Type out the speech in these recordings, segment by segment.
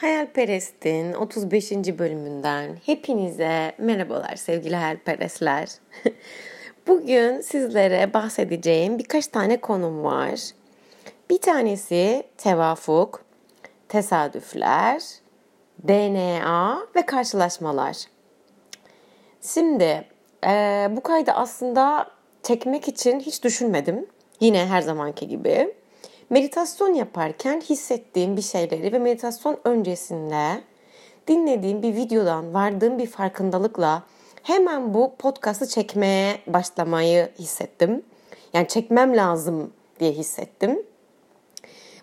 Hayalperest'in 35. bölümünden hepinize merhabalar sevgili hayalperestler. Bugün sizlere bahsedeceğim birkaç tane konum var. Bir tanesi tevafuk, tesadüfler, DNA ve karşılaşmalar. Şimdi e, bu kaydı aslında çekmek için hiç düşünmedim. Yine her zamanki gibi. Meditasyon yaparken hissettiğim bir şeyleri ve meditasyon öncesinde dinlediğim bir videodan vardığım bir farkındalıkla hemen bu podcast'ı çekmeye başlamayı hissettim. Yani çekmem lazım diye hissettim.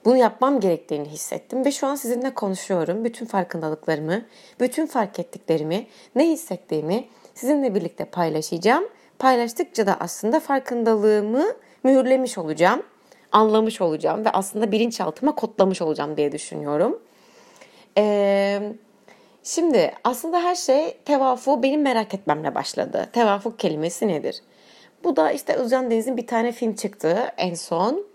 Bunu yapmam gerektiğini hissettim ve şu an sizinle konuşuyorum. Bütün farkındalıklarımı, bütün fark ettiklerimi, ne hissettiğimi sizinle birlikte paylaşacağım. Paylaştıkça da aslında farkındalığımı mühürlemiş olacağım anlamış olacağım ve aslında bilinçaltıma kodlamış olacağım diye düşünüyorum. Ee, şimdi aslında her şey tevafu benim merak etmemle başladı. Tevafuk kelimesi nedir? Bu da işte Özcan Deniz'in bir tane film çıktı en son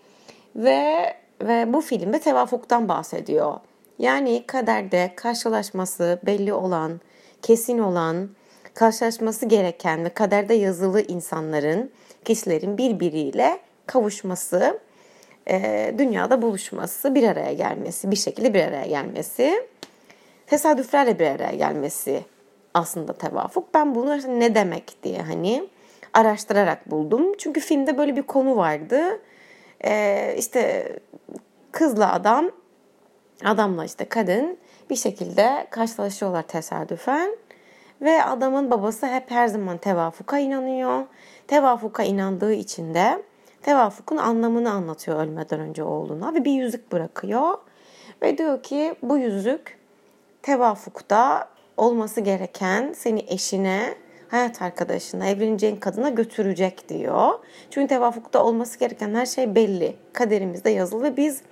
ve ve bu filmde tevafuktan bahsediyor. Yani kaderde karşılaşması belli olan, kesin olan, karşılaşması gereken ve kaderde yazılı insanların, kişilerin birbiriyle kavuşması e, dünyada buluşması, bir araya gelmesi, bir şekilde bir araya gelmesi, tesadüflerle bir araya gelmesi aslında tevafuk. Ben bunu ne demek diye hani araştırarak buldum. Çünkü filmde böyle bir konu vardı. Ee, işte kızla adam, adamla işte kadın bir şekilde karşılaşıyorlar tesadüfen. Ve adamın babası hep her zaman tevafuka inanıyor. Tevafuka inandığı için de tevafukun anlamını anlatıyor ölmeden önce oğluna ve bir yüzük bırakıyor. Ve diyor ki bu yüzük tevafukta olması gereken seni eşine, hayat arkadaşına, evleneceğin kadına götürecek diyor. Çünkü tevafukta olması gereken her şey belli. Kaderimizde yazılı ve biz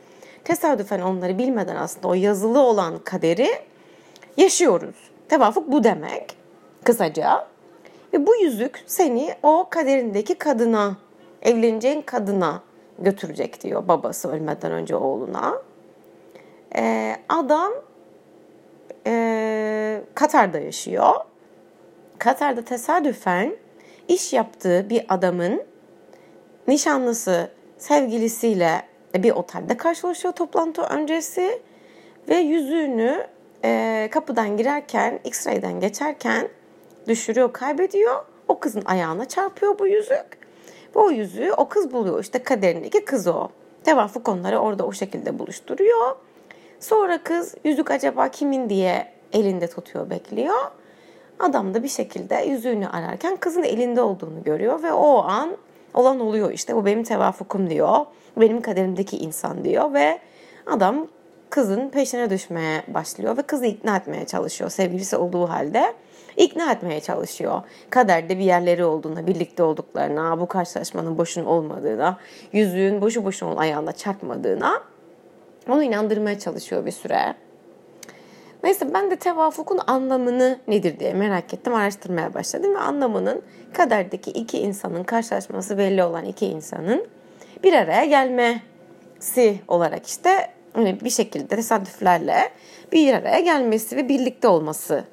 tesadüfen onları bilmeden aslında o yazılı olan kaderi yaşıyoruz. Tevafuk bu demek kısaca. Ve bu yüzük seni o kaderindeki kadına evleneceğin kadına götürecek diyor babası ölmeden önce oğluna. Ee, adam e, Katar'da yaşıyor. Katar'da tesadüfen iş yaptığı bir adamın nişanlısı sevgilisiyle bir otelde karşılaşıyor toplantı öncesi ve yüzüğünü e, kapıdan girerken X-ray'den geçerken düşürüyor kaybediyor. O kızın ayağına çarpıyor bu yüzük ve o yüzüğü o kız buluyor. İşte kaderindeki kız o. Tevafuk onları orada o şekilde buluşturuyor. Sonra kız yüzük acaba kimin diye elinde tutuyor bekliyor. Adam da bir şekilde yüzüğünü ararken kızın elinde olduğunu görüyor ve o an olan oluyor işte bu benim tevafukum diyor. Benim kaderimdeki insan diyor ve adam kızın peşine düşmeye başlıyor ve kızı ikna etmeye çalışıyor sevgilisi olduğu halde ikna etmeye çalışıyor. Kaderde bir yerleri olduğuna, birlikte olduklarına, bu karşılaşmanın boşun olmadığına, yüzüğün boşu boşuna ayağına çarpmadığına onu inandırmaya çalışıyor bir süre. Neyse ben de tevafukun anlamını nedir diye merak ettim, araştırmaya başladım ve anlamının kaderdeki iki insanın karşılaşması belli olan iki insanın bir araya gelmesi olarak işte hani bir şekilde tesadüflerle bir araya gelmesi ve birlikte olması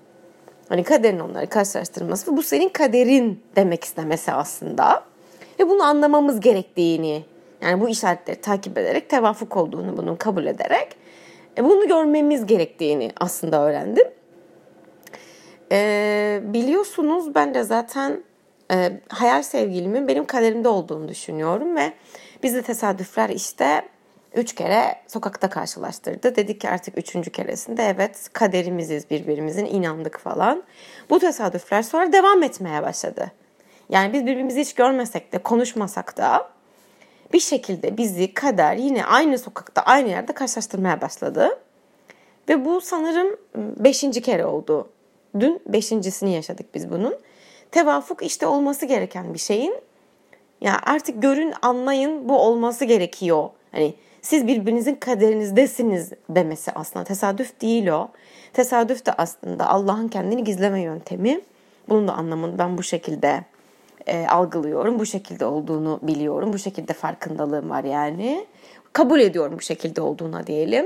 Hani kaderin onları karşılaştırması ve bu senin kaderin demek istemesi aslında. Ve bunu anlamamız gerektiğini yani bu işaretleri takip ederek tevafuk olduğunu bunu kabul ederek e, bunu görmemiz gerektiğini aslında öğrendim. E, biliyorsunuz ben de zaten e, hayal sevgilimin benim kaderimde olduğunu düşünüyorum ve bizde tesadüfler işte üç kere sokakta karşılaştırdı. Dedik ki artık üçüncü keresinde evet kaderimiziz birbirimizin inandık falan. Bu tesadüfler sonra devam etmeye başladı. Yani biz birbirimizi hiç görmesek de konuşmasak da bir şekilde bizi kader yine aynı sokakta aynı yerde karşılaştırmaya başladı. Ve bu sanırım beşinci kere oldu. Dün beşincisini yaşadık biz bunun. Tevafuk işte olması gereken bir şeyin ya artık görün anlayın bu olması gerekiyor. Hani siz birbirinizin kaderinizdesiniz demesi aslında tesadüf değil o. Tesadüf de aslında Allah'ın kendini gizleme yöntemi. Bunun da anlamını ben bu şekilde e, algılıyorum. Bu şekilde olduğunu biliyorum. Bu şekilde farkındalığım var yani. Kabul ediyorum bu şekilde olduğuna diyelim.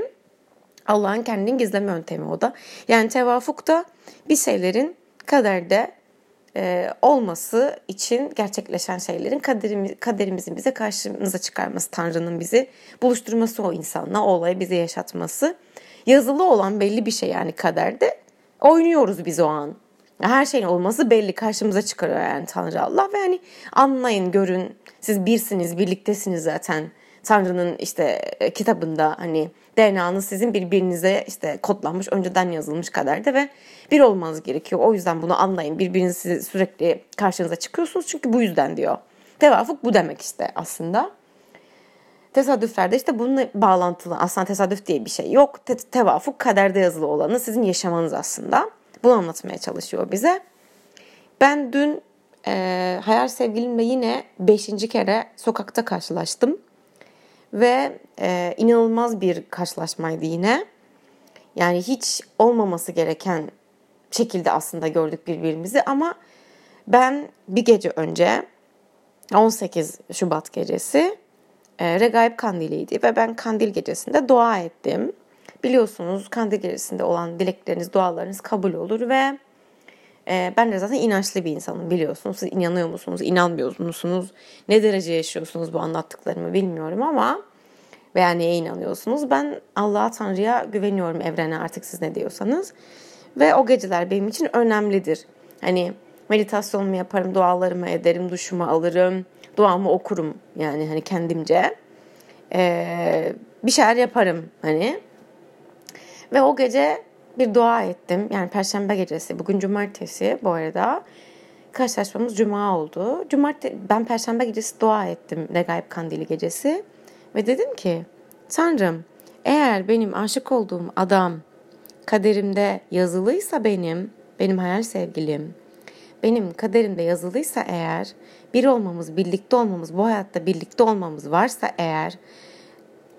Allah'ın kendini gizleme yöntemi o da. Yani tevafuk da bir şeylerin kaderde e, olması için gerçekleşen şeylerin kaderimiz, kaderimizin bize karşımıza çıkarması, Tanrı'nın bizi buluşturması o insanla, o olayı bize yaşatması. Yazılı olan belli bir şey yani kaderde oynuyoruz biz o an. Her şeyin olması belli karşımıza çıkarıyor yani Tanrı Allah ve hani anlayın görün siz birsiniz birliktesiniz zaten Tanrı'nın işte e, kitabında hani DNA'nız sizin birbirinize işte kodlanmış önceden yazılmış kaderde ve bir olmanız gerekiyor. O yüzden bunu anlayın birbirinizi sürekli karşınıza çıkıyorsunuz çünkü bu yüzden diyor. Tevafuk bu demek işte aslında. Tesadüflerde işte bununla bağlantılı aslında tesadüf diye bir şey yok. Te- tevafuk kaderde yazılı olanı sizin yaşamanız aslında. Bunu anlatmaya çalışıyor bize. Ben dün e, hayal sevgilimle yine beşinci kere sokakta karşılaştım. Ve e, inanılmaz bir karşılaşmaydı yine. Yani hiç olmaması gereken şekilde aslında gördük birbirimizi ama ben bir gece önce 18 Şubat gecesi e, Regaib Kandili'ydi ve ben Kandil gecesinde dua ettim. Biliyorsunuz Kandil gecesinde olan dilekleriniz, dualarınız kabul olur ve e, ben de zaten inançlı bir insanım biliyorsunuz. Siz inanıyor musunuz, inanmıyor musunuz? Ne derece yaşıyorsunuz bu anlattıklarımı bilmiyorum ama veya neye inanıyorsunuz? Ben Allah'a, Tanrı'ya güveniyorum, evrene artık siz ne diyorsanız. Ve o geceler benim için önemlidir. Hani meditasyonumu yaparım, dualarımı ederim, duşumu alırım, duamı okurum yani hani kendimce. Ee, bir şeyler yaparım hani. Ve o gece bir dua ettim. Yani perşembe gecesi, bugün cumartesi bu arada. Karşılaşmamız cuma oldu. Cumarte ben perşembe gecesi dua ettim Regaib Kandili gecesi. Ve dedim ki Tanrım eğer benim aşık olduğum adam kaderimde yazılıysa benim, benim hayal sevgilim, benim kaderimde yazılıysa eğer, bir olmamız, birlikte olmamız, bu hayatta birlikte olmamız varsa eğer,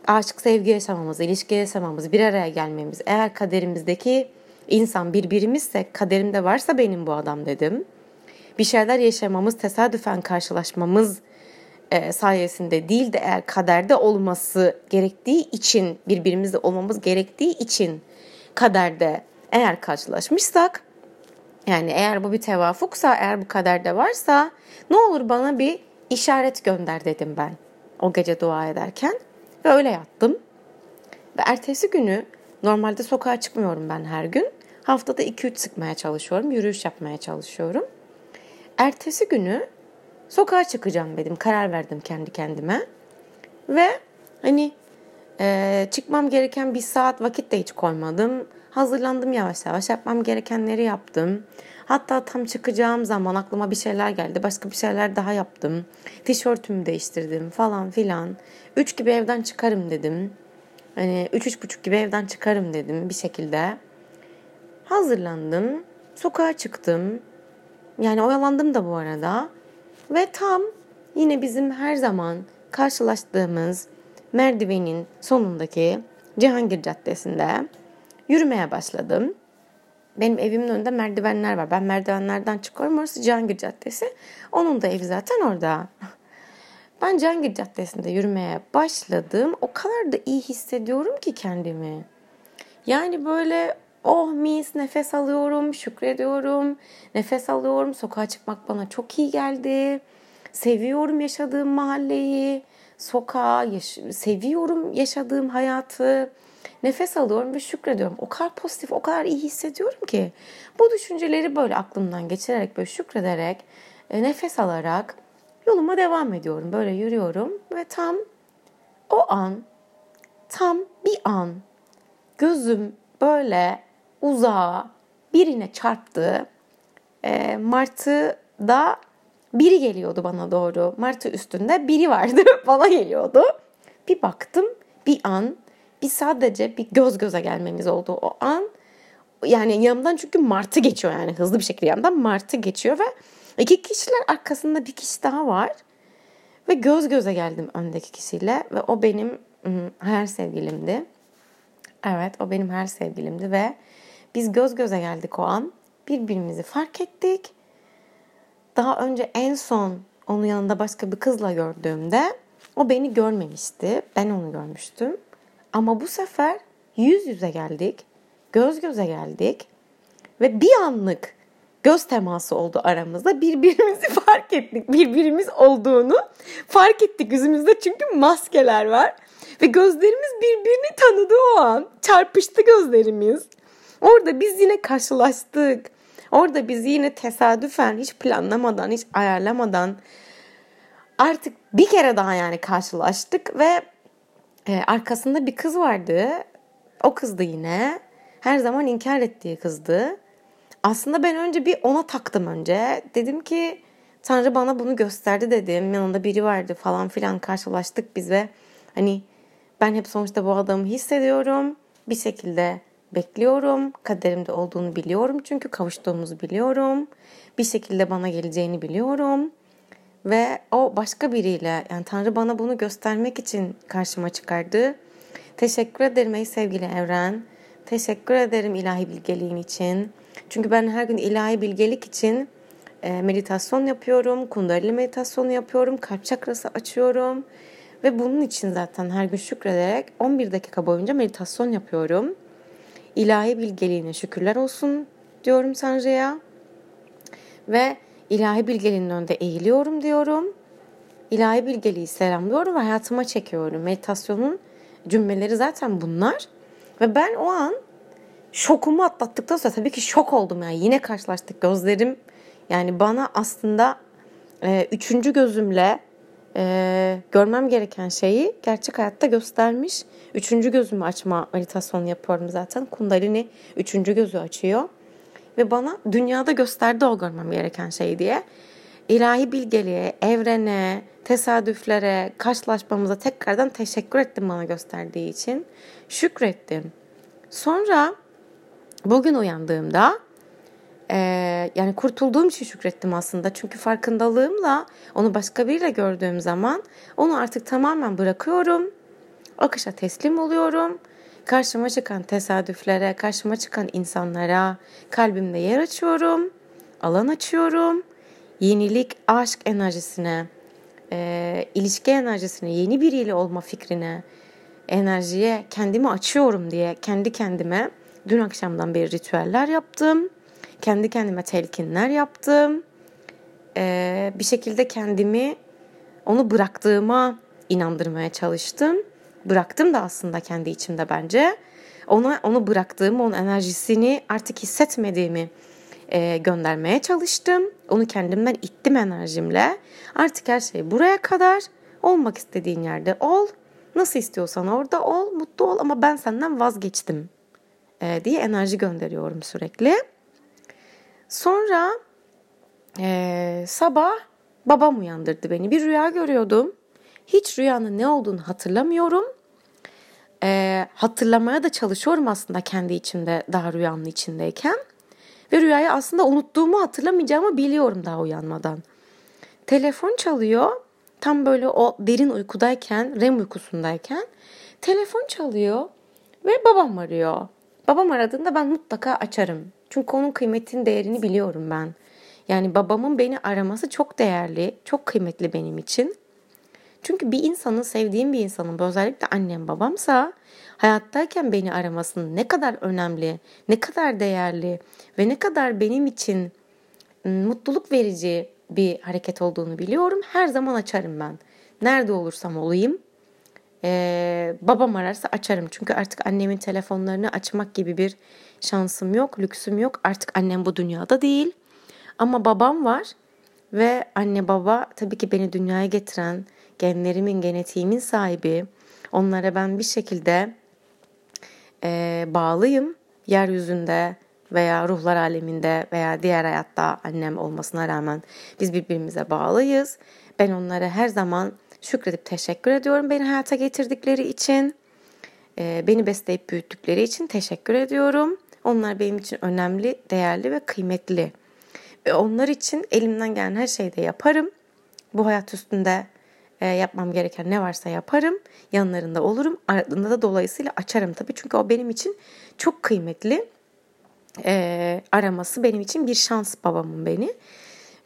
aşk, sevgi yaşamamız, ilişki yaşamamız, bir araya gelmemiz, eğer kaderimizdeki insan birbirimizse, kaderimde varsa benim bu adam dedim. Bir şeyler yaşamamız, tesadüfen karşılaşmamız e, sayesinde değil de eğer kaderde olması gerektiği için, birbirimizle olmamız gerektiği için kaderde eğer karşılaşmışsak yani eğer bu bir tevafuksa, eğer bu kaderde varsa ne olur bana bir işaret gönder dedim ben o gece dua ederken ve öyle yattım. Ve ertesi günü normalde sokağa çıkmıyorum ben her gün. Haftada 2-3 sıkmaya çalışıyorum, yürüyüş yapmaya çalışıyorum. Ertesi günü sokağa çıkacağım dedim. Karar verdim kendi kendime. Ve hani e, çıkmam gereken bir saat vakit de hiç koymadım. Hazırlandım yavaş yavaş. Yapmam gerekenleri yaptım. Hatta tam çıkacağım zaman aklıma bir şeyler geldi. Başka bir şeyler daha yaptım. Tişörtümü değiştirdim falan filan. Üç gibi evden çıkarım dedim. Hani üç üç buçuk gibi evden çıkarım dedim bir şekilde. Hazırlandım. Sokağa çıktım. Yani oyalandım da bu arada. Ve tam yine bizim her zaman karşılaştığımız merdivenin sonundaki Cihangir Caddesi'nde yürümeye başladım. Benim evimin önünde merdivenler var. Ben merdivenlerden çıkıyorum. Orası Cihangir Caddesi. Onun da evi zaten orada. Ben Cihangir Caddesi'nde yürümeye başladım. O kadar da iyi hissediyorum ki kendimi. Yani böyle oh mis nefes alıyorum, şükrediyorum. Nefes alıyorum. Sokağa çıkmak bana çok iyi geldi. Seviyorum yaşadığım mahalleyi, sokağı, yaş- seviyorum yaşadığım hayatı. Nefes alıyorum ve şükrediyorum. O kadar pozitif, o kadar iyi hissediyorum ki. Bu düşünceleri böyle aklımdan geçirerek, böyle şükrederek, e, nefes alarak yoluma devam ediyorum. Böyle yürüyorum ve tam o an, tam bir an gözüm böyle uzağa birine çarptı. E, Martı da biri geliyordu bana doğru. Martı üstünde biri vardı bana geliyordu. Bir baktım bir an bir sadece bir göz göze gelmemiz oldu o an. Yani yanımdan çünkü Martı geçiyor yani hızlı bir şekilde yanımdan Martı geçiyor ve iki kişiler arkasında bir kişi daha var. Ve göz göze geldim öndeki kişiyle ve o benim her sevgilimdi. Evet o benim her sevgilimdi ve biz göz göze geldik o an. Birbirimizi fark ettik. Daha önce en son onun yanında başka bir kızla gördüğümde o beni görmemişti. Ben onu görmüştüm. Ama bu sefer yüz yüze geldik. Göz göze geldik. Ve bir anlık göz teması oldu aramızda. Birbirimizi fark ettik. Birbirimiz olduğunu fark ettik yüzümüzde çünkü maskeler var. Ve gözlerimiz birbirini tanıdı o an. Çarpıştı gözlerimiz. Orada biz yine karşılaştık. Orada biz yine tesadüfen, hiç planlamadan, hiç ayarlamadan artık bir kere daha yani karşılaştık ve e, arkasında bir kız vardı. O kızdı yine. Her zaman inkar ettiği kızdı. Aslında ben önce bir ona taktım önce. Dedim ki Tanrı bana bunu gösterdi dedim. Yanında biri vardı falan filan karşılaştık biz ve hani ben hep sonuçta bu adamı hissediyorum. Bir şekilde bekliyorum. Kaderimde olduğunu biliyorum çünkü kavuştuğumuzu biliyorum. Bir şekilde bana geleceğini biliyorum. Ve o başka biriyle yani Tanrı bana bunu göstermek için karşıma çıkardı. Teşekkür ederim ey sevgili evren. Teşekkür ederim ilahi bilgeliğin için. Çünkü ben her gün ilahi bilgelik için e, meditasyon yapıyorum. Kundalini meditasyonu yapıyorum. Kalp çakrası açıyorum. Ve bunun için zaten her gün şükrederek 11 dakika boyunca meditasyon yapıyorum. İlahi bilgeliğine şükürler olsun diyorum Tanrı'ya. Ve ilahi bilgeliğinin önünde eğiliyorum diyorum. İlahi bilgeliği selamlıyorum ve hayatıma çekiyorum. Meditasyonun cümleleri zaten bunlar. Ve ben o an şokumu atlattıktan sonra tabii ki şok oldum yani yine karşılaştık gözlerim yani bana aslında e, üçüncü gözümle e, görmem gereken şeyi gerçek hayatta göstermiş. Üçüncü gözümü açma meditasyonu yapıyorum zaten. Kundalini üçüncü gözü açıyor. Ve bana dünyada gösterdi o görmem gereken şey diye. İlahi bilgeliğe, evrene, tesadüflere, karşılaşmamıza tekrardan teşekkür ettim bana gösterdiği için. Şükrettim. Sonra bugün uyandığımda e, yani kurtulduğum için şükrettim aslında. Çünkü farkındalığımla onu başka biriyle gördüğüm zaman onu artık tamamen bırakıyorum. Akışa teslim oluyorum. Karşıma çıkan tesadüflere, karşıma çıkan insanlara kalbimde yer açıyorum. Alan açıyorum. Yenilik, aşk enerjisine, e, ilişki enerjisine, yeni biriyle olma fikrine, enerjiye kendimi açıyorum diye kendi kendime dün akşamdan beri ritüeller yaptım. Kendi kendime telkinler yaptım. Ee, bir şekilde kendimi onu bıraktığıma inandırmaya çalıştım. Bıraktım da aslında kendi içimde bence. Ona onu bıraktığım, onun enerjisini artık hissetmediğimi e, göndermeye çalıştım. Onu kendimden ittim enerjimle. Artık her şey buraya kadar. Olmak istediğin yerde ol. Nasıl istiyorsan orada ol, mutlu ol ama ben senden vazgeçtim e, diye enerji gönderiyorum sürekli. Sonra e, sabah babam uyandırdı beni. Bir rüya görüyordum. Hiç rüyanın ne olduğunu hatırlamıyorum. E, hatırlamaya da çalışıyorum aslında kendi içimde daha rüyanın içindeyken. Ve rüyayı aslında unuttuğumu hatırlamayacağımı biliyorum daha uyanmadan. Telefon çalıyor. Tam böyle o derin uykudayken, REM uykusundayken telefon çalıyor ve babam arıyor. Babam aradığında ben mutlaka açarım. Çünkü onun kıymetini, değerini biliyorum ben. Yani babamın beni araması çok değerli, çok kıymetli benim için. Çünkü bir insanın, sevdiğim bir insanın, özellikle annem babamsa hayattayken beni aramasının ne kadar önemli, ne kadar değerli ve ne kadar benim için mutluluk verici bir hareket olduğunu biliyorum. Her zaman açarım ben. Nerede olursam olayım. Ee, babam ararsa açarım. Çünkü artık annemin telefonlarını açmak gibi bir şansım yok, lüksüm yok. Artık annem bu dünyada değil. Ama babam var ve anne baba tabii ki beni dünyaya getiren, genlerimin, genetiğimin sahibi. Onlara ben bir şekilde e, bağlıyım. Yeryüzünde veya ruhlar aleminde veya diğer hayatta annem olmasına rağmen biz birbirimize bağlıyız. Ben onlara her zaman şükredip teşekkür ediyorum beni hayata getirdikleri için. E, beni besleyip büyüttükleri için teşekkür ediyorum. Onlar benim için önemli, değerli ve kıymetli. Ve onlar için elimden gelen her şeyi de yaparım. Bu hayat üstünde e, yapmam gereken ne varsa yaparım. Yanlarında olurum. Aradığında da dolayısıyla açarım tabii. Çünkü o benim için çok kıymetli. E, araması benim için bir şans babamın beni.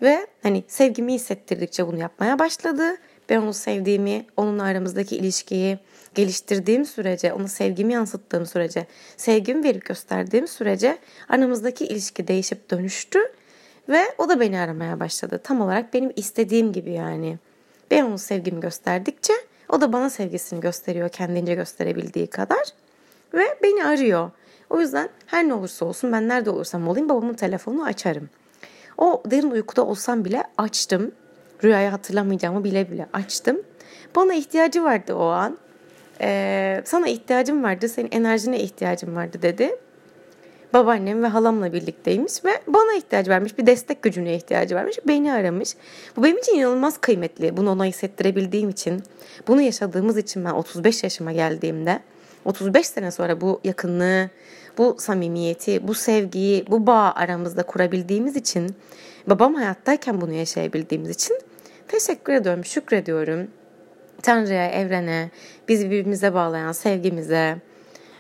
Ve hani sevgimi hissettirdikçe bunu yapmaya başladı. Ben onu sevdiğimi, onunla aramızdaki ilişkiyi geliştirdiğim sürece, ona sevgimi yansıttığım sürece, sevgimi verip gösterdiğim sürece aramızdaki ilişki değişip dönüştü ve o da beni aramaya başladı. Tam olarak benim istediğim gibi yani. Ben onu sevgimi gösterdikçe o da bana sevgisini gösteriyor kendince gösterebildiği kadar ve beni arıyor. O yüzden her ne olursa olsun ben nerede olursam olayım babamın telefonunu açarım. O derin uykuda olsam bile açtım. Rüyayı hatırlamayacağımı bile bile açtım. Bana ihtiyacı vardı o an. Ee, sana ihtiyacım vardı, senin enerjine ihtiyacım vardı dedi. Babaannem ve halamla birlikteymiş ve bana ihtiyacı vermiş, bir destek gücüne ihtiyacı vermiş. Beni aramış. Bu benim için inanılmaz kıymetli. Bunu ona hissettirebildiğim için, bunu yaşadığımız için ben 35 yaşıma geldiğimde 35 sene sonra bu yakınlığı, bu samimiyeti, bu sevgiyi, bu bağ aramızda kurabildiğimiz için, babam hayattayken bunu yaşayabildiğimiz için teşekkür ediyorum, şükrediyorum. Tanrı'ya, evrene, bizi birbirimize bağlayan sevgimize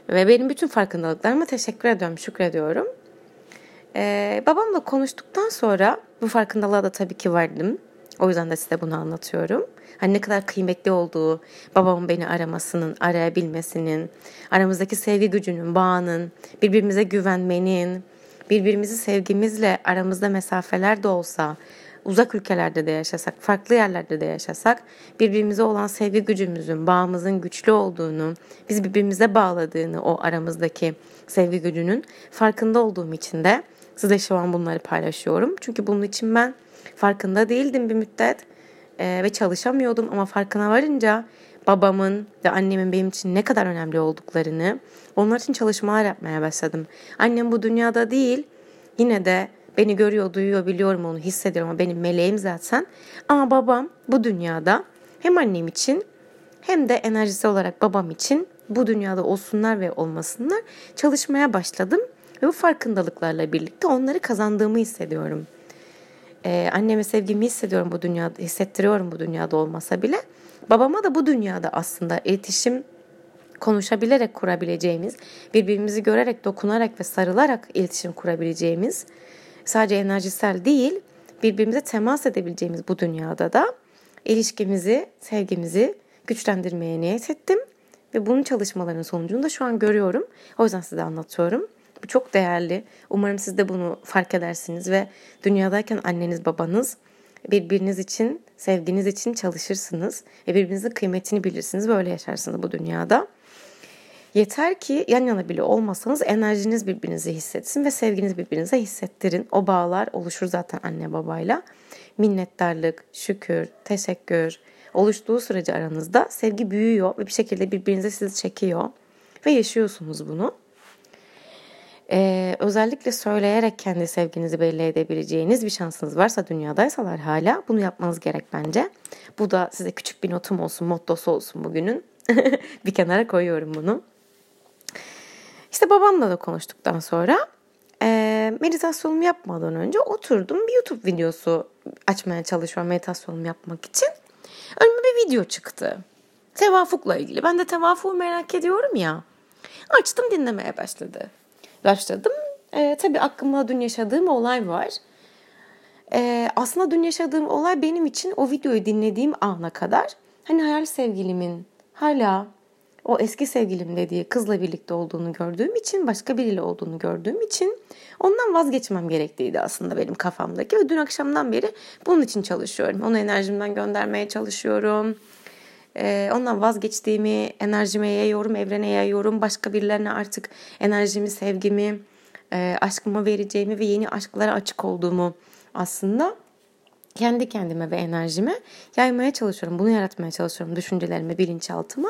ve benim bütün farkındalıklarıma teşekkür ediyorum, şükrediyorum. Ee, babamla konuştuktan sonra bu farkındalığa da tabii ki vardım. O yüzden de size bunu anlatıyorum. Hani ne kadar kıymetli olduğu, babamın beni aramasının, arayabilmesinin, aramızdaki sevgi gücünün, bağının, birbirimize güvenmenin, birbirimizi sevgimizle aramızda mesafeler de olsa, uzak ülkelerde de yaşasak, farklı yerlerde de yaşasak, birbirimize olan sevgi gücümüzün, bağımızın güçlü olduğunu, biz birbirimize bağladığını o aramızdaki sevgi gücünün farkında olduğum için de size şu an bunları paylaşıyorum. Çünkü bunun için ben farkında değildim bir müddet e, ve çalışamıyordum ama farkına varınca babamın ve annemin benim için ne kadar önemli olduklarını onlar için çalışmalar yapmaya başladım. Annem bu dünyada değil yine de beni görüyor, duyuyor, biliyorum onu hissediyorum ama benim meleğim zaten. Ama babam bu dünyada hem annem için hem de enerjisi olarak babam için bu dünyada olsunlar ve olmasınlar çalışmaya başladım. Ve bu farkındalıklarla birlikte onları kazandığımı hissediyorum. Ee, anneme sevgimi hissediyorum bu dünyada, hissettiriyorum bu dünyada olmasa bile. Babama da bu dünyada aslında iletişim konuşabilerek kurabileceğimiz, birbirimizi görerek, dokunarak ve sarılarak iletişim kurabileceğimiz, sadece enerjisel değil, birbirimize temas edebileceğimiz bu dünyada da ilişkimizi, sevgimizi güçlendirmeye niyet ettim. Ve bunun çalışmalarının sonucunu da şu an görüyorum. O yüzden size anlatıyorum. Bu çok değerli. Umarım siz de bunu fark edersiniz ve dünyadayken anneniz babanız birbiriniz için, sevginiz için çalışırsınız ve birbirinizin kıymetini bilirsiniz. Böyle yaşarsınız bu dünyada. Yeter ki yan yana bile olmasanız enerjiniz birbirinize hissetsin ve sevginiz birbirinize hissettirin. O bağlar oluşur zaten anne babayla. Minnettarlık, şükür, teşekkür oluştuğu sürece aranızda sevgi büyüyor ve bir şekilde birbirinize sizi çekiyor ve yaşıyorsunuz bunu. Ee, özellikle söyleyerek kendi sevginizi belli edebileceğiniz bir şansınız varsa dünyadaysalar hala bunu yapmanız gerek bence. Bu da size küçük bir notum olsun, mottosu olsun bugünün. bir kenara koyuyorum bunu. İşte babamla da konuştuktan sonra e, meditasyonumu yapmadan önce oturdum bir YouTube videosu açmaya çalışıyorum meditasyonumu yapmak için. Önüme bir video çıktı. Tevafukla ilgili. Ben de tevafuğu merak ediyorum ya. Açtım dinlemeye başladı başladım. E, tabii aklımda dün yaşadığım olay var. E, aslında dün yaşadığım olay benim için o videoyu dinlediğim ana kadar hani hayal sevgilimin hala o eski sevgilim dediği kızla birlikte olduğunu gördüğüm için, başka biriyle olduğunu gördüğüm için ondan vazgeçmem gerektiğiydi aslında benim kafamdaki. Ve dün akşamdan beri bunun için çalışıyorum. Onu enerjimden göndermeye çalışıyorum. Ee, ondan vazgeçtiğimi enerjime yayıyorum, evrene yayıyorum. Başka birilerine artık enerjimi, sevgimi, e, aşkımı vereceğimi ve yeni aşklara açık olduğumu aslında kendi kendime ve enerjime yaymaya çalışıyorum. Bunu yaratmaya çalışıyorum düşüncelerime, bilinçaltıma.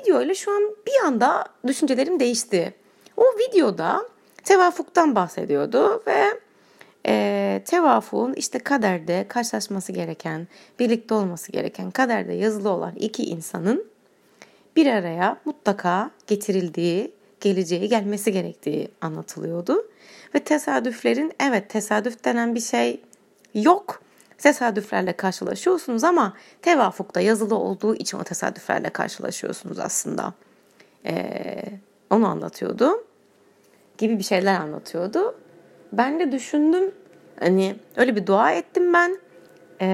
Ama o videoyla şu an bir anda düşüncelerim değişti. O videoda tevafuktan bahsediyordu ve e, tevafuğun işte kaderde karşılaşması gereken, birlikte olması gereken, kaderde yazılı olan iki insanın bir araya mutlaka getirildiği, geleceği, gelmesi gerektiği anlatılıyordu. Ve tesadüflerin evet tesadüf denen bir şey yok. Tesadüflerle karşılaşıyorsunuz ama tevafukta yazılı olduğu için o tesadüflerle karşılaşıyorsunuz aslında. Ee, onu anlatıyordu. Gibi bir şeyler anlatıyordu. Ben de düşündüm hani öyle bir dua ettim ben. e,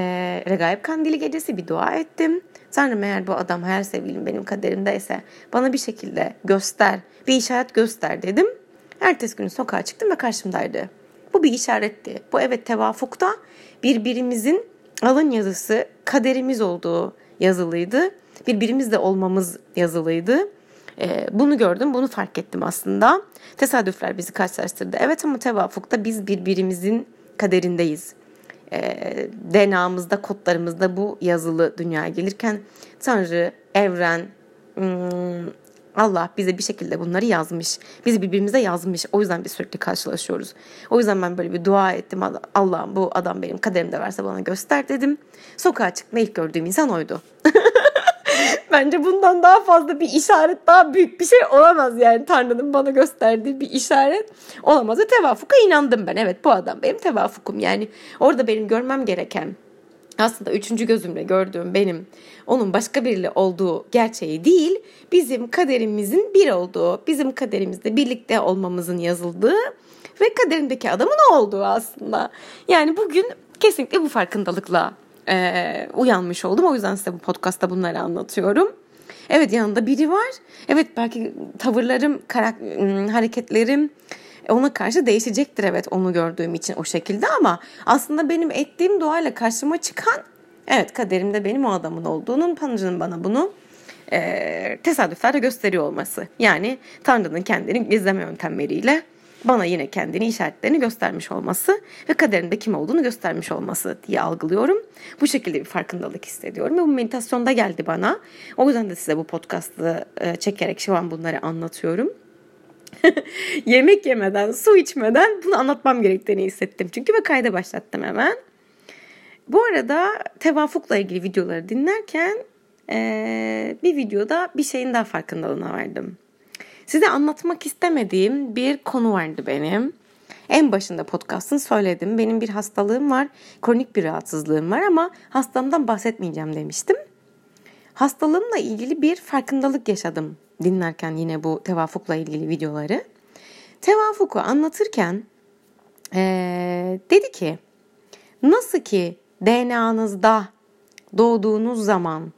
Regaib Kandili gecesi bir dua ettim. Tanrım eğer bu adam her sevgilim benim kaderimdeyse bana bir şekilde göster, bir işaret göster dedim. Ertesi gün sokağa çıktım ve karşımdaydı. Bu bir işaretti. Bu evet tevafukta birbirimizin alın yazısı kaderimiz olduğu yazılıydı. Birbirimizle olmamız yazılıydı. Ee, bunu gördüm, bunu fark ettim aslında. Tesadüfler bizi karşılaştırdı. Evet ama tevafukta biz birbirimizin kaderindeyiz. Ee, DNA'mızda, kodlarımızda bu yazılı dünyaya gelirken Tanrı, evren, hmm, Allah bize bir şekilde bunları yazmış. Bizi birbirimize yazmış. O yüzden biz sürekli karşılaşıyoruz. O yüzden ben böyle bir dua ettim. Allah'ım bu adam benim kaderimde verse bana göster dedim. Sokağa çıkma ilk gördüğüm insan oydu. Bence bundan daha fazla bir işaret, daha büyük bir şey olamaz yani Tanrı'nın bana gösterdiği bir işaret olamaz. Tevafuka inandım ben. Evet bu adam benim tevafukum yani orada benim görmem gereken aslında üçüncü gözümle gördüğüm benim onun başka biriyle olduğu gerçeği değil, bizim kaderimizin bir olduğu, bizim kaderimizde birlikte olmamızın yazıldığı ve kaderindeki adamın olduğu aslında. Yani bugün kesinlikle bu farkındalıkla e, uyanmış oldum. O yüzden size bu podcastta bunları anlatıyorum. Evet yanında biri var. Evet belki tavırlarım, karak- hareketlerim ona karşı değişecektir evet onu gördüğüm için o şekilde ama aslında benim ettiğim duayla karşıma çıkan evet kaderimde benim o adamın olduğunun Tanrı'nın bana bunu e, tesadüflerle gösteriyor olması. Yani Tanrı'nın kendini gizleme yöntemleriyle bana yine kendini işaretlerini göstermiş olması ve kaderinde kim olduğunu göstermiş olması diye algılıyorum. Bu şekilde bir farkındalık hissediyorum ve bu meditasyonda geldi bana. O yüzden de size bu podcast'ı çekerek şu an bunları anlatıyorum. Yemek yemeden, su içmeden bunu anlatmam gerektiğini hissettim. Çünkü ve kayda başlattım hemen. Bu arada tevafukla ilgili videoları dinlerken bir videoda bir şeyin daha farkındalığına vardım. Size anlatmak istemediğim bir konu vardı benim. En başında podcast'ın söyledim. Benim bir hastalığım var, kronik bir rahatsızlığım var ama hastamdan bahsetmeyeceğim demiştim. Hastalığımla ilgili bir farkındalık yaşadım dinlerken yine bu tevafukla ilgili videoları. Tevafuku anlatırken ee, dedi ki nasıl ki DNA'nızda doğduğunuz zaman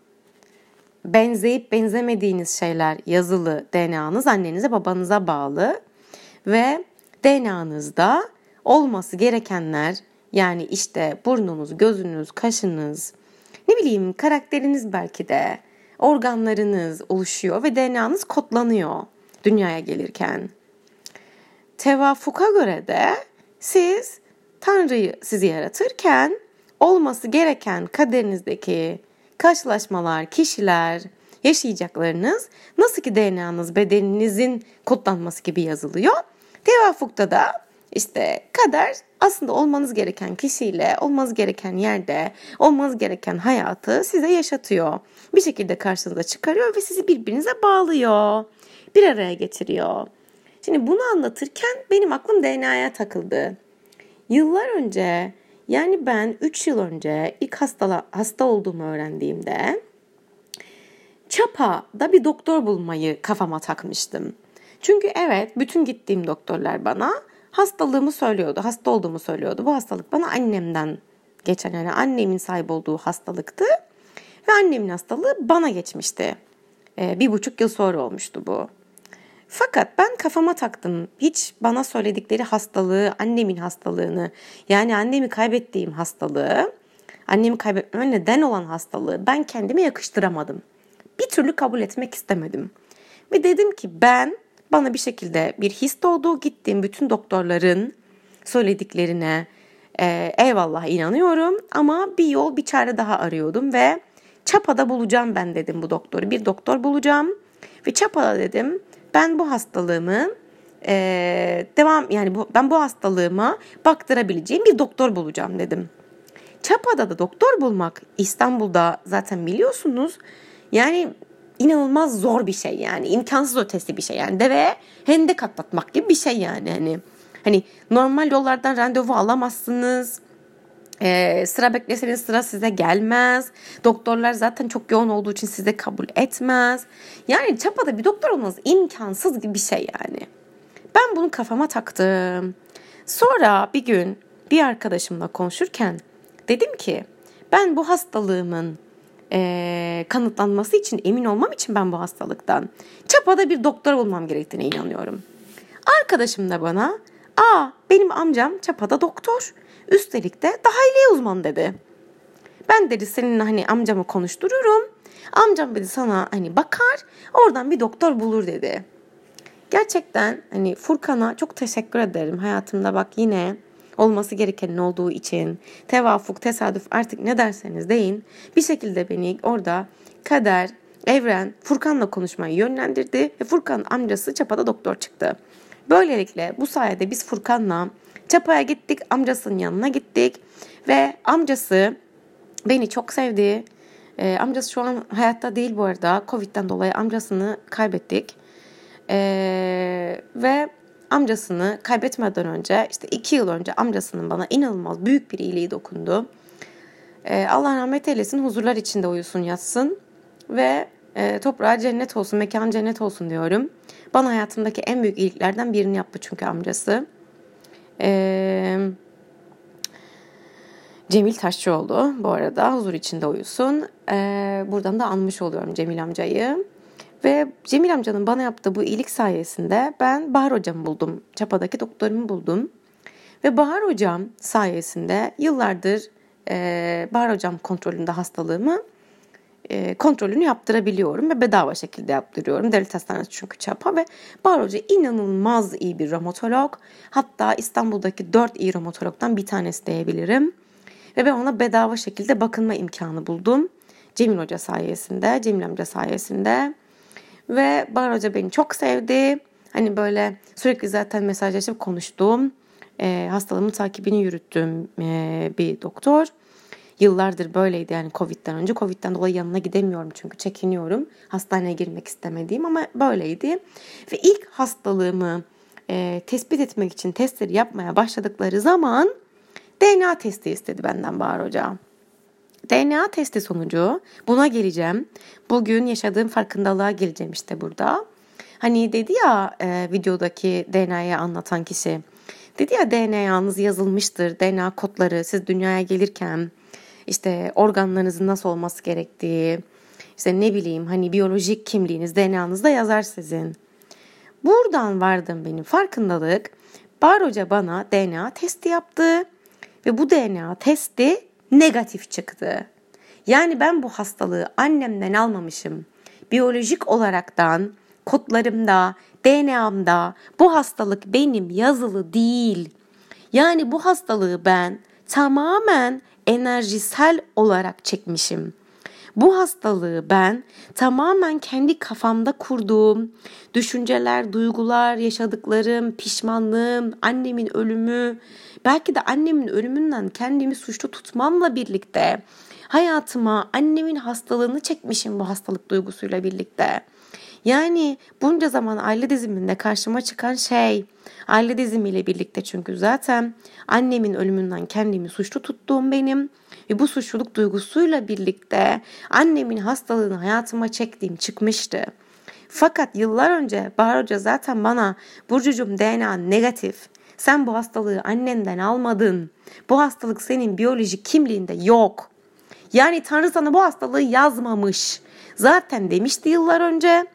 benzeyip benzemediğiniz şeyler yazılı DNA'nız annenize babanıza bağlı ve DNA'nızda olması gerekenler yani işte burnunuz, gözünüz, kaşınız, ne bileyim karakteriniz belki de organlarınız oluşuyor ve DNA'nız kodlanıyor dünyaya gelirken. Tevafuka göre de siz Tanrı'yı sizi yaratırken olması gereken kaderinizdeki karşılaşmalar, kişiler, yaşayacaklarınız nasıl ki DNA'nız bedeninizin kodlanması gibi yazılıyor. Tevafukta da işte kader aslında olmanız gereken kişiyle, olmanız gereken yerde, olmanız gereken hayatı size yaşatıyor. Bir şekilde karşınıza çıkarıyor ve sizi birbirinize bağlıyor. Bir araya getiriyor. Şimdi bunu anlatırken benim aklım DNA'ya takıldı. Yıllar önce yani ben 3 yıl önce ilk hasta, hasta olduğumu öğrendiğimde Çapa'da bir doktor bulmayı kafama takmıştım. Çünkü evet bütün gittiğim doktorlar bana hastalığımı söylüyordu, hasta olduğumu söylüyordu. Bu hastalık bana annemden geçen yani annemin sahip olduğu hastalıktı. Ve annemin hastalığı bana geçmişti. Ee, bir buçuk yıl sonra olmuştu bu. Fakat ben kafama taktım. Hiç bana söyledikleri hastalığı, annemin hastalığını, yani annemi kaybettiğim hastalığı, annemi kaybetmeme neden olan hastalığı ben kendime yakıştıramadım. Bir türlü kabul etmek istemedim. Ve dedim ki ben bana bir şekilde bir his doğdu. Gittiğim bütün doktorların söylediklerine e, eyvallah inanıyorum ama bir yol bir çare daha arıyordum ve Çapa'da bulacağım ben dedim bu doktoru. Bir doktor bulacağım ve Çapa'da dedim ben bu hastalığımı e, devam yani bu, ben bu hastalığıma baktırabileceğim bir doktor bulacağım dedim. Çapa'da da doktor bulmak İstanbul'da zaten biliyorsunuz yani inanılmaz zor bir şey yani imkansız ötesi bir şey yani deveye hendek atlatmak gibi bir şey yani hani hani normal yollardan randevu alamazsınız ee, sıra bekleseniz sıra size gelmez. Doktorlar zaten çok yoğun olduğu için size kabul etmez. Yani çapada bir doktor olmanız imkansız gibi bir şey yani. Ben bunu kafama taktım. Sonra bir gün bir arkadaşımla konuşurken dedim ki Ben bu hastalığımın e, kanıtlanması için emin olmam için ben bu hastalıktan çapada bir doktor olmam gerektiğine inanıyorum. Arkadaşım da bana aa benim amcam çapada doktor üstelik de dahiliye uzman dedi. Ben dedi seninle hani amcamı konuştururum. Amcam dedi sana hani bakar oradan bir doktor bulur dedi. Gerçekten hani Furkan'a çok teşekkür ederim. Hayatımda bak yine olması gerekenin olduğu için tevafuk, tesadüf artık ne derseniz deyin bir şekilde beni orada kader, evren Furkan'la konuşmayı yönlendirdi ve Furkan amcası Çapa'da doktor çıktı. Böylelikle bu sayede biz Furkan'la Çapa'ya gittik, amcasının yanına gittik ve amcası beni çok sevdi. Ee, amcası şu an hayatta değil bu arada. Covid'den dolayı amcasını kaybettik. Ee, ve amcasını kaybetmeden önce işte iki yıl önce amcasının bana inanılmaz büyük bir iyiliği dokundu. Ee, Allah rahmet eylesin huzurlar içinde uyusun yatsın ve e, toprağı cennet olsun mekan cennet olsun diyorum. Bana hayatımdaki en büyük iyiliklerden birini yaptı çünkü amcası. Eee Cemil Taşçıoğlu bu arada huzur içinde uyusun. Ee, buradan da anmış oluyorum Cemil amcayı. Ve Cemil amcanın bana yaptığı bu iyilik sayesinde ben Bahar hocamı buldum. Çapa'daki doktorumu buldum. Ve Bahar hocam sayesinde yıllardır e, Bahar hocam kontrolünde hastalığımı e, kontrolünü yaptırabiliyorum ve bedava şekilde yaptırıyorum. Devlet Hastanesi çünkü Çapa ve Bahar Hoca inanılmaz iyi bir romatolog. Hatta İstanbul'daki dört iyi romatologdan bir tanesi diyebilirim. Ve ben ona bedava şekilde bakınma imkanı buldum. Cemil Hoca sayesinde, Cemil amca sayesinde. Ve Bahar Hoca beni çok sevdi. Hani böyle sürekli zaten mesajlaşıp konuştuğum, e, hastalığımın takibini yürüttüğüm e, bir doktor. Yıllardır böyleydi yani Covid'den önce. Covid'den dolayı yanına gidemiyorum çünkü çekiniyorum. Hastaneye girmek istemediğim ama böyleydi. Ve ilk hastalığımı e, tespit etmek için testleri yapmaya başladıkları zaman DNA testi istedi benden Bahar Hoca. DNA testi sonucu buna geleceğim. Bugün yaşadığım farkındalığa geleceğim işte burada. Hani dedi ya e, videodaki DNA'yı anlatan kişi. Dedi ya DNA'nız yazılmıştır. DNA kodları siz dünyaya gelirken işte organlarınızın nasıl olması gerektiği, işte ne bileyim hani biyolojik kimliğiniz DNA'nızda yazar sizin. Buradan vardım benim farkındalık. Bar Hoca bana DNA testi yaptı ve bu DNA testi negatif çıktı. Yani ben bu hastalığı annemden almamışım. Biyolojik olaraktan kodlarımda, DNA'mda bu hastalık benim yazılı değil. Yani bu hastalığı ben tamamen enerjisel olarak çekmişim. Bu hastalığı ben tamamen kendi kafamda kurduğum düşünceler, duygular, yaşadıklarım, pişmanlığım, annemin ölümü, belki de annemin ölümünden kendimi suçlu tutmamla birlikte hayatıma annemin hastalığını çekmişim bu hastalık duygusuyla birlikte. Yani bunca zaman aile diziminde karşıma çıkan şey aile dizimiyle birlikte çünkü zaten annemin ölümünden kendimi suçlu tuttuğum benim ve bu suçluluk duygusuyla birlikte annemin hastalığını hayatıma çektiğim çıkmıştı. Fakat yıllar önce Bahar Hoca zaten bana Burcucum DNA negatif. Sen bu hastalığı annenden almadın. Bu hastalık senin biyolojik kimliğinde yok. Yani Tanrı sana bu hastalığı yazmamış. Zaten demişti yıllar önce.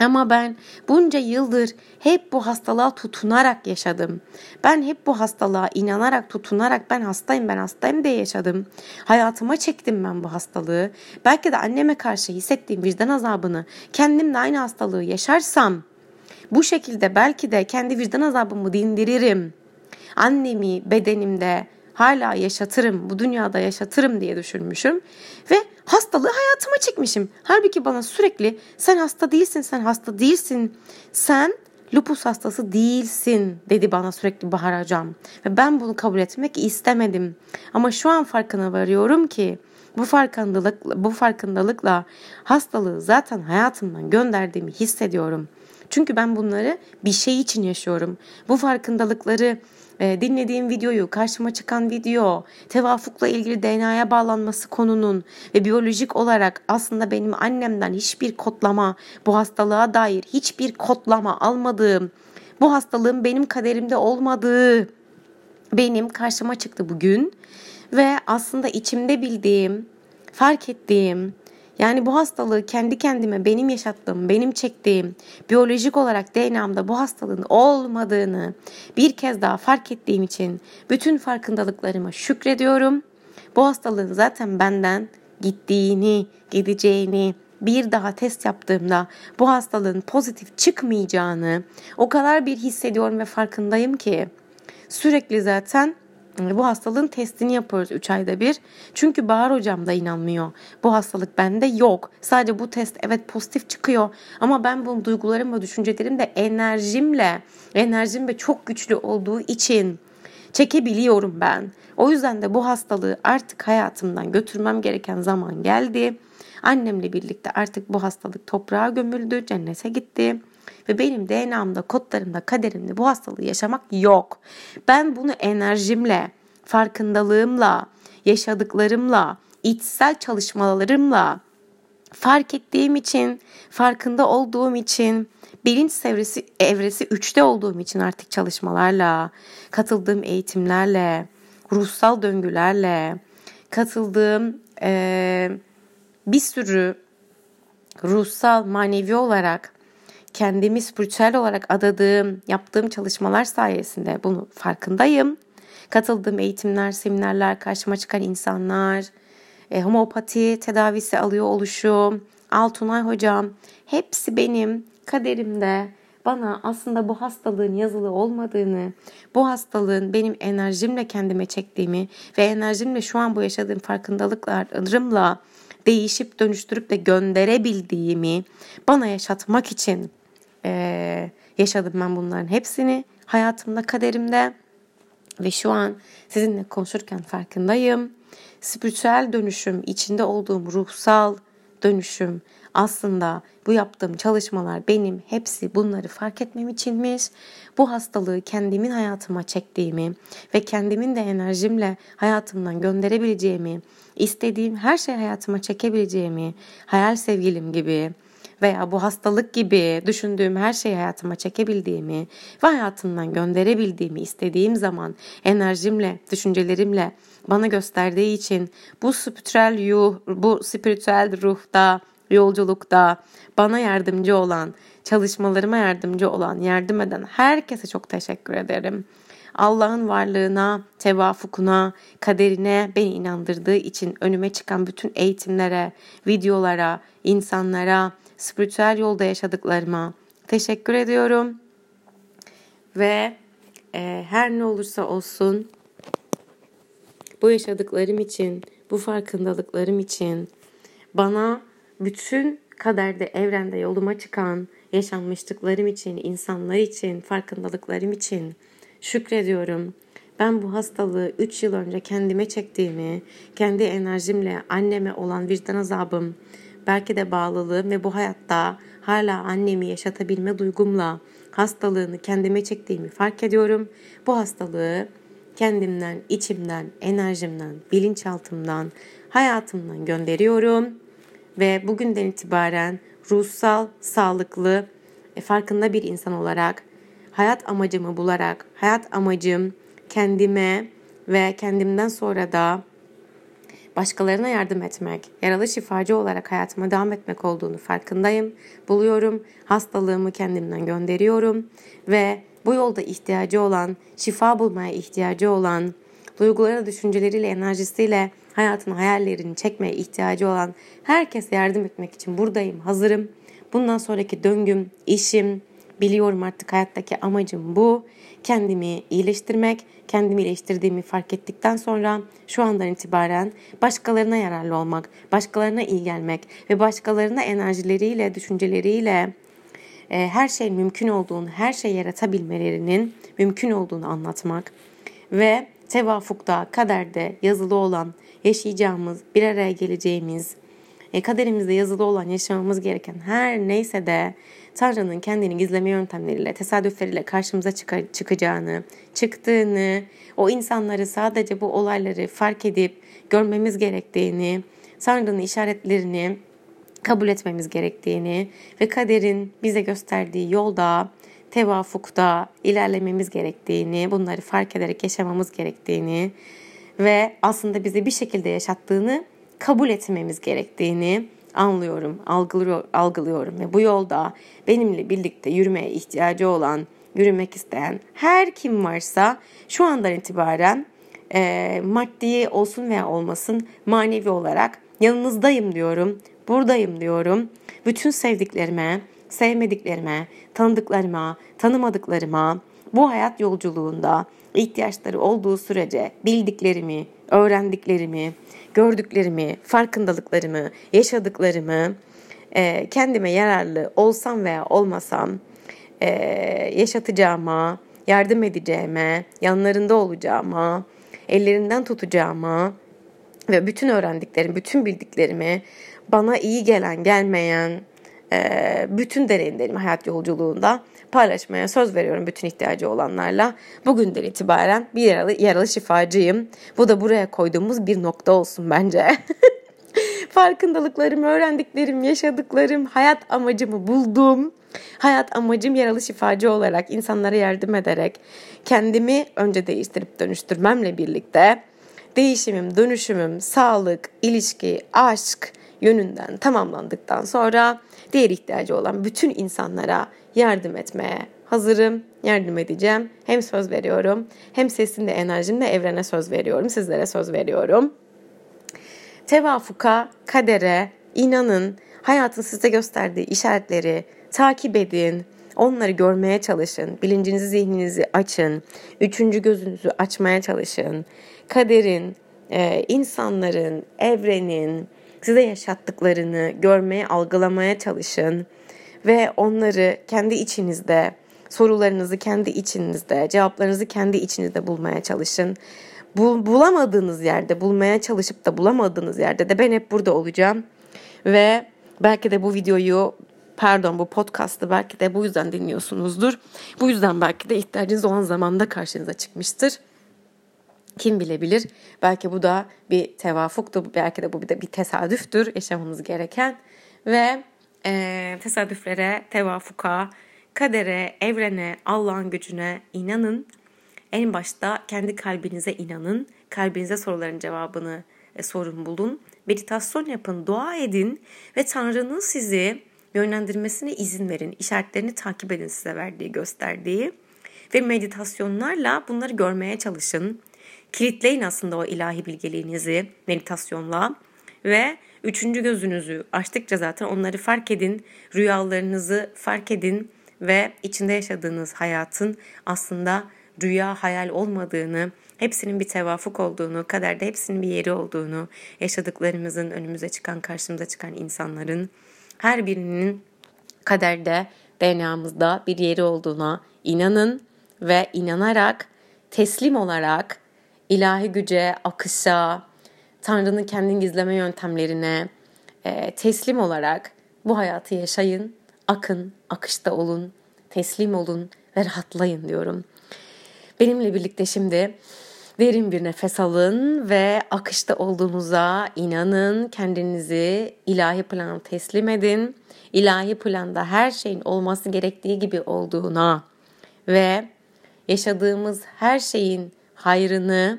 Ama ben bunca yıldır hep bu hastalığa tutunarak yaşadım. Ben hep bu hastalığa inanarak, tutunarak ben hastayım, ben hastayım diye yaşadım. Hayatıma çektim ben bu hastalığı. Belki de anneme karşı hissettiğim vicdan azabını kendimle aynı hastalığı yaşarsam bu şekilde belki de kendi vicdan azabımı dindiririm. Annemi bedenimde hala yaşatırım, bu dünyada yaşatırım diye düşünmüşüm. Ve hastalığı hayatıma çekmişim. Halbuki bana sürekli sen hasta değilsin, sen hasta değilsin, sen lupus hastası değilsin dedi bana sürekli Bahar Hocam. Ve ben bunu kabul etmek istemedim. Ama şu an farkına varıyorum ki bu farkındalık bu farkındalıkla hastalığı zaten hayatımdan gönderdiğimi hissediyorum. Çünkü ben bunları bir şey için yaşıyorum. Bu farkındalıkları e, dinlediğim videoyu, karşıma çıkan video, tevafukla ilgili DNA'ya bağlanması konunun ve biyolojik olarak aslında benim annemden hiçbir kodlama, bu hastalığa dair hiçbir kodlama almadığım, bu hastalığın benim kaderimde olmadığı benim karşıma çıktı bugün Ve aslında içimde bildiğim, fark ettiğim, yani bu hastalığı kendi kendime benim yaşattığım, benim çektiğim, biyolojik olarak DNA'mda bu hastalığın olmadığını bir kez daha fark ettiğim için bütün farkındalıklarıma şükrediyorum. Bu hastalığın zaten benden gittiğini, gideceğini, bir daha test yaptığımda bu hastalığın pozitif çıkmayacağını o kadar bir hissediyorum ve farkındayım ki sürekli zaten bu hastalığın testini yapıyoruz 3 ayda bir. Çünkü Bahar hocam da inanmıyor. Bu hastalık bende yok. Sadece bu test evet pozitif çıkıyor. Ama ben bunu duygularım ve düşüncelerim de enerjimle, enerjim ve çok güçlü olduğu için çekebiliyorum ben. O yüzden de bu hastalığı artık hayatımdan götürmem gereken zaman geldi. Annemle birlikte artık bu hastalık toprağa gömüldü, cennete gitti. Ve benim DNA'mda, kodlarımda, kaderimde bu hastalığı yaşamak yok. Ben bunu enerjimle, farkındalığımla, yaşadıklarımla, içsel çalışmalarımla fark ettiğim için, farkında olduğum için, bilinç evresi, evresi 3'te olduğum için artık çalışmalarla, katıldığım eğitimlerle, ruhsal döngülerle, katıldığım e, bir sürü ruhsal, manevi olarak kendimi spiritüel olarak adadığım, yaptığım çalışmalar sayesinde bunu farkındayım. Katıldığım eğitimler, seminerler, karşıma çıkan insanlar, e, homopati tedavisi alıyor oluşum, Altunay hocam hepsi benim kaderimde bana aslında bu hastalığın yazılı olmadığını, bu hastalığın benim enerjimle kendime çektiğimi ve enerjimle şu an bu yaşadığım farkındalıklarımla değişip dönüştürüp de gönderebildiğimi bana yaşatmak için e, yaşadım ben bunların hepsini hayatımda, kaderimde ve şu an sizinle konuşurken farkındayım. Spiritüel dönüşüm, içinde olduğum ruhsal dönüşüm aslında bu yaptığım çalışmalar benim hepsi bunları fark etmem içinmiş. Bu hastalığı kendimin hayatıma çektiğimi ve kendimin de enerjimle hayatımdan gönderebileceğimi, istediğim her şey hayatıma çekebileceğimi, hayal sevgilim gibi veya bu hastalık gibi düşündüğüm her şeyi hayatıma çekebildiğimi ve hayatımdan gönderebildiğimi istediğim zaman enerjimle, düşüncelerimle bana gösterdiği için bu spiritüel yuh, bu spiritüel ruhta, yolculukta bana yardımcı olan, çalışmalarıma yardımcı olan, yardım eden herkese çok teşekkür ederim. Allah'ın varlığına, tevafukuna, kaderine beni inandırdığı için önüme çıkan bütün eğitimlere, videolara, insanlara, spiritüel yolda yaşadıklarıma teşekkür ediyorum. Ve e, her ne olursa olsun bu yaşadıklarım için, bu farkındalıklarım için bana bütün kaderde, evrende yoluma çıkan yaşanmışlıklarım için, insanlar için, farkındalıklarım için şükrediyorum. Ben bu hastalığı 3 yıl önce kendime çektiğimi, kendi enerjimle anneme olan vicdan azabım, belki de bağlılığım ve bu hayatta hala annemi yaşatabilme duygumla hastalığını kendime çektiğimi fark ediyorum. Bu hastalığı kendimden, içimden, enerjimden, bilinçaltımdan, hayatımdan gönderiyorum ve bugünden itibaren ruhsal, sağlıklı, e, farkında bir insan olarak hayat amacımı bularak, hayat amacım kendime ve kendimden sonra da başkalarına yardım etmek, yaralı şifacı olarak hayatıma devam etmek olduğunu farkındayım, buluyorum, hastalığımı kendimden gönderiyorum ve bu yolda ihtiyacı olan, şifa bulmaya ihtiyacı olan, duyguları, düşünceleriyle, enerjisiyle hayatın hayallerini çekmeye ihtiyacı olan herkese yardım etmek için buradayım, hazırım. Bundan sonraki döngüm, işim, biliyorum artık hayattaki amacım bu. Kendimi iyileştirmek, kendimi iyileştirdiğimi fark ettikten sonra şu andan itibaren başkalarına yararlı olmak, başkalarına iyi gelmek ve başkalarına enerjileriyle, düşünceleriyle e, her şey mümkün olduğunu, her şey yaratabilmelerinin mümkün olduğunu anlatmak ve tevafukta, kaderde yazılı olan yaşayacağımız, bir araya geleceğimiz, e, kaderimizde yazılı olan yaşamamız gereken her neyse de Tanrı'nın kendini gizleme yöntemleriyle, tesadüfleriyle karşımıza çıkar, çıkacağını, çıktığını, o insanları sadece bu olayları fark edip görmemiz gerektiğini, Tanrı'nın işaretlerini kabul etmemiz gerektiğini ve kaderin bize gösterdiği yolda, tevafukta ilerlememiz gerektiğini, bunları fark ederek yaşamamız gerektiğini ve aslında bize bir şekilde yaşattığını kabul etmemiz gerektiğini anlıyorum, algılıyor, algılıyorum ve bu yolda benimle birlikte yürümeye ihtiyacı olan, yürümek isteyen her kim varsa şu andan itibaren e, maddi olsun veya olmasın manevi olarak yanınızdayım diyorum, buradayım diyorum. Bütün sevdiklerime, sevmediklerime, tanıdıklarıma, tanımadıklarıma bu hayat yolculuğunda ihtiyaçları olduğu sürece bildiklerimi, öğrendiklerimi, gördüklerimi, farkındalıklarımı, yaşadıklarımı e, kendime yararlı olsam veya olmasam e, yaşatacağıma, yardım edeceğime, yanlarında olacağıma, ellerinden tutacağıma ve bütün öğrendiklerim, bütün bildiklerimi bana iyi gelen, gelmeyen, e, bütün deneyimlerimi hayat yolculuğunda paylaşmaya söz veriyorum bütün ihtiyacı olanlarla. Bugünden itibaren bir yaralı, yaralı şifacıyım. Bu da buraya koyduğumuz bir nokta olsun bence. Farkındalıklarım, öğrendiklerim, yaşadıklarım, hayat amacımı buldum. Hayat amacım yaralı şifacı olarak insanlara yardım ederek kendimi önce değiştirip dönüştürmemle birlikte değişimim, dönüşümüm, sağlık, ilişki, aşk yönünden tamamlandıktan sonra diğer ihtiyacı olan bütün insanlara yardım etmeye hazırım, yardım edeceğim. Hem söz veriyorum, hem sesimle enerjimle evrene söz veriyorum, sizlere söz veriyorum. Tevafuka, kadere, inanın, hayatın size gösterdiği işaretleri takip edin, onları görmeye çalışın, bilincinizi, zihninizi açın, üçüncü gözünüzü açmaya çalışın. Kaderin, e, insanların, evrenin size yaşattıklarını görmeye, algılamaya çalışın ve onları kendi içinizde, sorularınızı kendi içinizde, cevaplarınızı kendi içinizde bulmaya çalışın. Bu, bulamadığınız yerde, bulmaya çalışıp da bulamadığınız yerde de ben hep burada olacağım. Ve belki de bu videoyu pardon bu podcast'ı belki de bu yüzden dinliyorsunuzdur. Bu yüzden belki de ihtiyacınız olan zamanda karşınıza çıkmıştır. Kim bilebilir? Belki bu da bir tevafuktu, belki de bu bir de bir tesadüftür yaşamamız gereken ve e, tesadüflere, tevafuka, kadere, evrene, Allah'ın gücüne inanın. En başta kendi kalbinize inanın. Kalbinize soruların cevabını e, sorun bulun. Meditasyon yapın, dua edin ve Tanrı'nın sizi yönlendirmesine izin verin. İşaretlerini takip edin size verdiği, gösterdiği. Ve meditasyonlarla bunları görmeye çalışın. Kilitleyin aslında o ilahi bilgeliğinizi meditasyonla ve üçüncü gözünüzü açtıkça zaten onları fark edin, rüyalarınızı fark edin ve içinde yaşadığınız hayatın aslında rüya hayal olmadığını, hepsinin bir tevafuk olduğunu, kaderde hepsinin bir yeri olduğunu, yaşadıklarımızın önümüze çıkan, karşımıza çıkan insanların her birinin kaderde, DNA'mızda bir yeri olduğuna inanın ve inanarak, teslim olarak ilahi güce, akışa, Tanrı'nın kendini gizleme yöntemlerine e, teslim olarak bu hayatı yaşayın, akın, akışta olun, teslim olun ve rahatlayın diyorum. Benimle birlikte şimdi derin bir nefes alın ve akışta olduğunuza inanın, kendinizi ilahi plana teslim edin. İlahi planda her şeyin olması gerektiği gibi olduğuna ve yaşadığımız her şeyin hayrını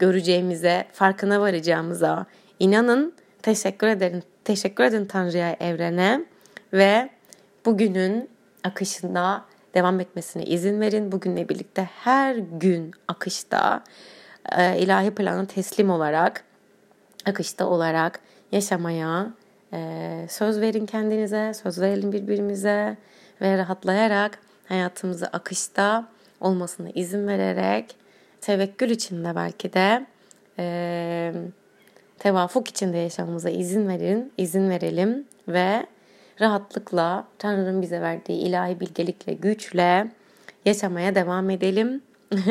göreceğimize, farkına varacağımıza inanın. Teşekkür ederim. Teşekkür edin Tanrı'ya, evrene ve bugünün akışında devam etmesine izin verin. Bugünle birlikte her gün akışta e, ilahi plana teslim olarak, akışta olarak yaşamaya e, söz verin kendinize, söz verelim birbirimize ve rahatlayarak hayatımızı akışta olmasına izin vererek tevekkül içinde belki de e, tevafuk içinde yaşamamıza izin verin, izin verelim ve rahatlıkla Tanrı'nın bize verdiği ilahi bilgelikle, güçle yaşamaya devam edelim.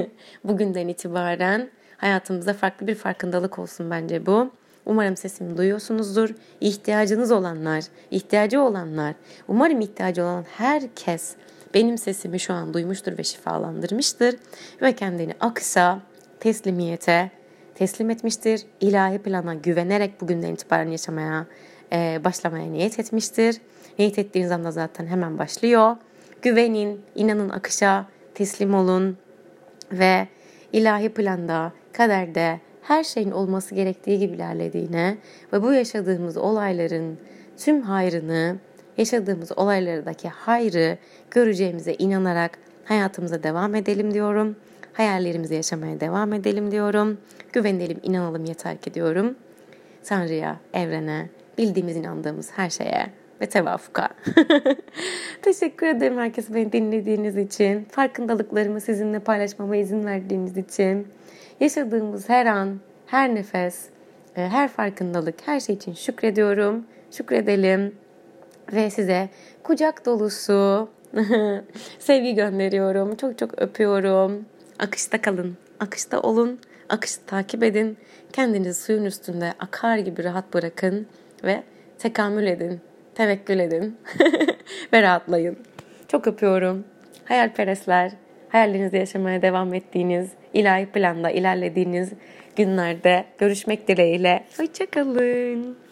Bugünden itibaren hayatımızda farklı bir farkındalık olsun bence bu. Umarım sesimi duyuyorsunuzdur. İhtiyacınız olanlar, ihtiyacı olanlar, umarım ihtiyacı olan herkes benim sesimi şu an duymuştur ve şifalandırmıştır ve kendini aksa, teslimiyete teslim etmiştir. İlahi plana güvenerek bugünden itibaren yaşamaya e, başlamaya niyet etmiştir. Niyet ettiğiniz anda zaten hemen başlıyor. Güvenin, inanın akışa, teslim olun ve ilahi planda, kaderde her şeyin olması gerektiği gibi ilerlediğine ve bu yaşadığımız olayların tüm hayrını, yaşadığımız olaylardaki hayrı göreceğimize inanarak hayatımıza devam edelim diyorum. Hayallerimizi yaşamaya devam edelim diyorum. Güvenelim, inanalım yeter ki diyorum. Tanrı'ya, evrene, bildiğimiz, inandığımız her şeye ve tevafuka. Teşekkür ederim herkes beni dinlediğiniz için. Farkındalıklarımı sizinle paylaşmama izin verdiğiniz için. Yaşadığımız her an, her nefes, e, her farkındalık, her şey için şükrediyorum. Şükredelim ve size kucak dolusu sevgi gönderiyorum. Çok çok öpüyorum. Akışta kalın, akışta olun, akışı takip edin. Kendinizi suyun üstünde akar gibi rahat bırakın ve tekamül edin, tevekkül edin ve rahatlayın. Çok öpüyorum. Hayalperestler, hayallerinizde yaşamaya devam ettiğiniz, ilahi planda ilerlediğiniz günlerde görüşmek dileğiyle. Hoşçakalın.